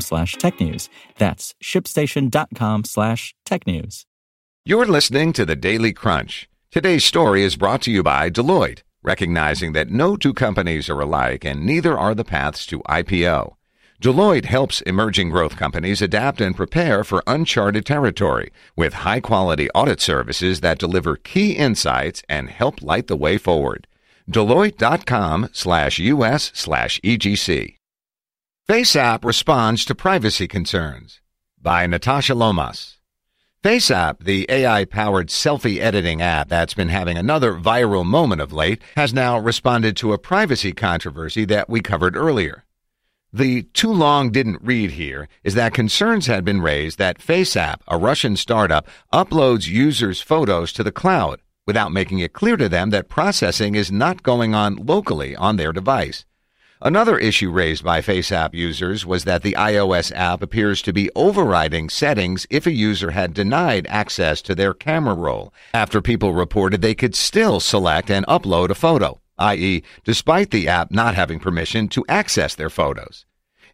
slash technews. That's shipstation.com slash tech news. You're listening to the Daily Crunch. Today's story is brought to you by Deloitte, recognizing that no two companies are alike and neither are the paths to IPO. Deloitte helps emerging growth companies adapt and prepare for uncharted territory with high quality audit services that deliver key insights and help light the way forward. Deloitte.com slash US slash EGC. FaceApp responds to privacy concerns by Natasha Lomas. FaceApp, the AI powered selfie editing app that's been having another viral moment of late, has now responded to a privacy controversy that we covered earlier. The too long didn't read here is that concerns had been raised that FaceApp, a Russian startup, uploads users' photos to the cloud without making it clear to them that processing is not going on locally on their device. Another issue raised by FaceApp users was that the iOS app appears to be overriding settings if a user had denied access to their camera roll after people reported they could still select and upload a photo, i.e., despite the app not having permission to access their photos.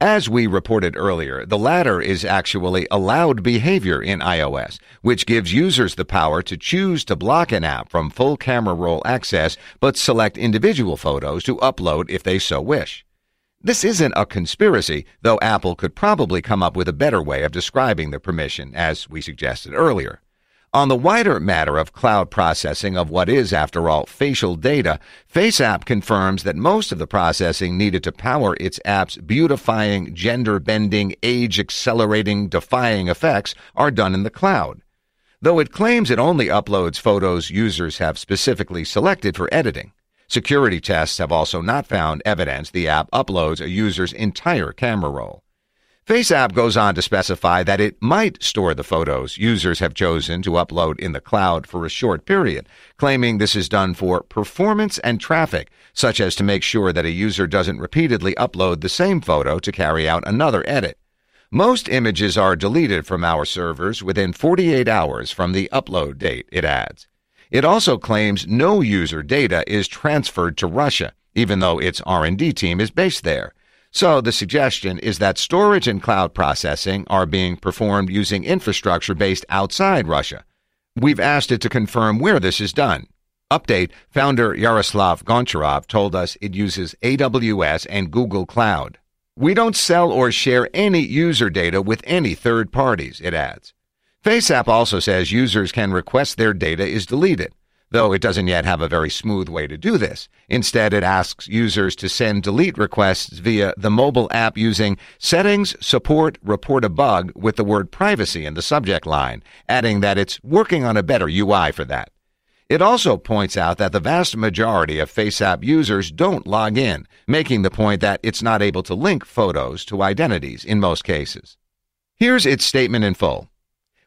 As we reported earlier, the latter is actually allowed behavior in iOS, which gives users the power to choose to block an app from full camera roll access, but select individual photos to upload if they so wish. This isn't a conspiracy, though Apple could probably come up with a better way of describing the permission, as we suggested earlier. On the wider matter of cloud processing of what is, after all, facial data, FaceApp confirms that most of the processing needed to power its app's beautifying, gender bending, age accelerating, defying effects are done in the cloud. Though it claims it only uploads photos users have specifically selected for editing. Security tests have also not found evidence the app uploads a user's entire camera roll. FaceApp goes on to specify that it might store the photos users have chosen to upload in the cloud for a short period, claiming this is done for performance and traffic, such as to make sure that a user doesn't repeatedly upload the same photo to carry out another edit. Most images are deleted from our servers within 48 hours from the upload date, it adds. It also claims no user data is transferred to Russia, even though its R&D team is based there. So the suggestion is that storage and cloud processing are being performed using infrastructure based outside Russia. We've asked it to confirm where this is done. Update founder Yaroslav Goncharov told us it uses AWS and Google Cloud. We don't sell or share any user data with any third parties, it adds. FaceApp also says users can request their data is deleted though it doesn't yet have a very smooth way to do this. Instead, it asks users to send delete requests via the mobile app using settings, support, report a bug with the word privacy in the subject line, adding that it's working on a better UI for that. It also points out that the vast majority of FaceApp users don't log in, making the point that it's not able to link photos to identities in most cases. Here's its statement in full.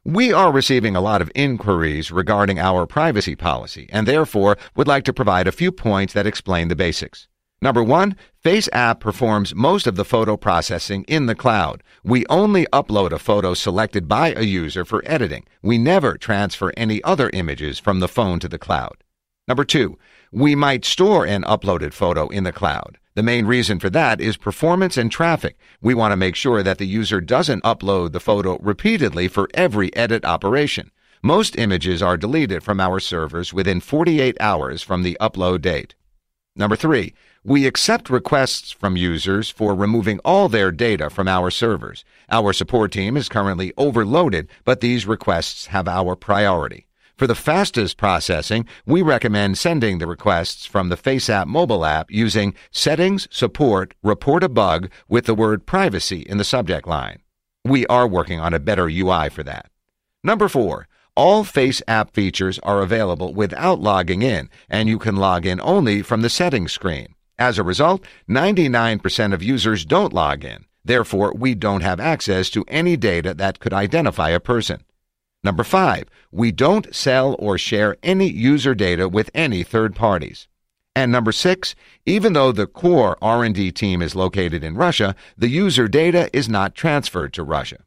We are receiving a lot of inquiries regarding our privacy policy and therefore would like to provide a few points that explain the basics. Number one, FaceApp performs most of the photo processing in the cloud. We only upload a photo selected by a user for editing. We never transfer any other images from the phone to the cloud. Number two, we might store an uploaded photo in the cloud. The main reason for that is performance and traffic. We want to make sure that the user doesn't upload the photo repeatedly for every edit operation. Most images are deleted from our servers within 48 hours from the upload date. Number three, we accept requests from users for removing all their data from our servers. Our support team is currently overloaded, but these requests have our priority. For the fastest processing, we recommend sending the requests from the FaceApp mobile app using Settings, Support, Report a Bug with the word Privacy in the subject line. We are working on a better UI for that. Number four, all Face app features are available without logging in, and you can log in only from the settings screen. As a result, 99% of users don't log in. Therefore, we don't have access to any data that could identify a person. Number five, we don't sell or share any user data with any third parties. And number six, even though the core R&D team is located in Russia, the user data is not transferred to Russia.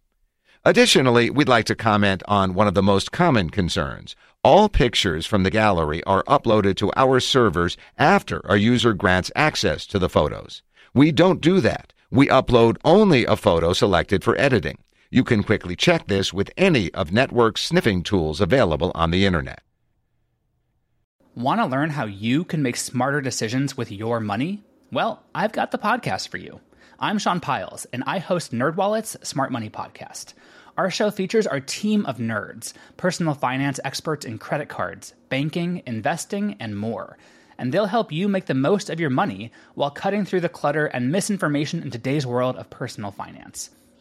Additionally, we'd like to comment on one of the most common concerns. All pictures from the gallery are uploaded to our servers after a user grants access to the photos. We don't do that. We upload only a photo selected for editing. You can quickly check this with any of Network's sniffing tools available on the Internet. Want to learn how you can make smarter decisions with your money? Well, I've got the podcast for you. I'm Sean Pyles, and I host NerdWallet's Smart Money Podcast. Our show features our team of nerds, personal finance experts in credit cards, banking, investing, and more. And they'll help you make the most of your money while cutting through the clutter and misinformation in today's world of personal finance.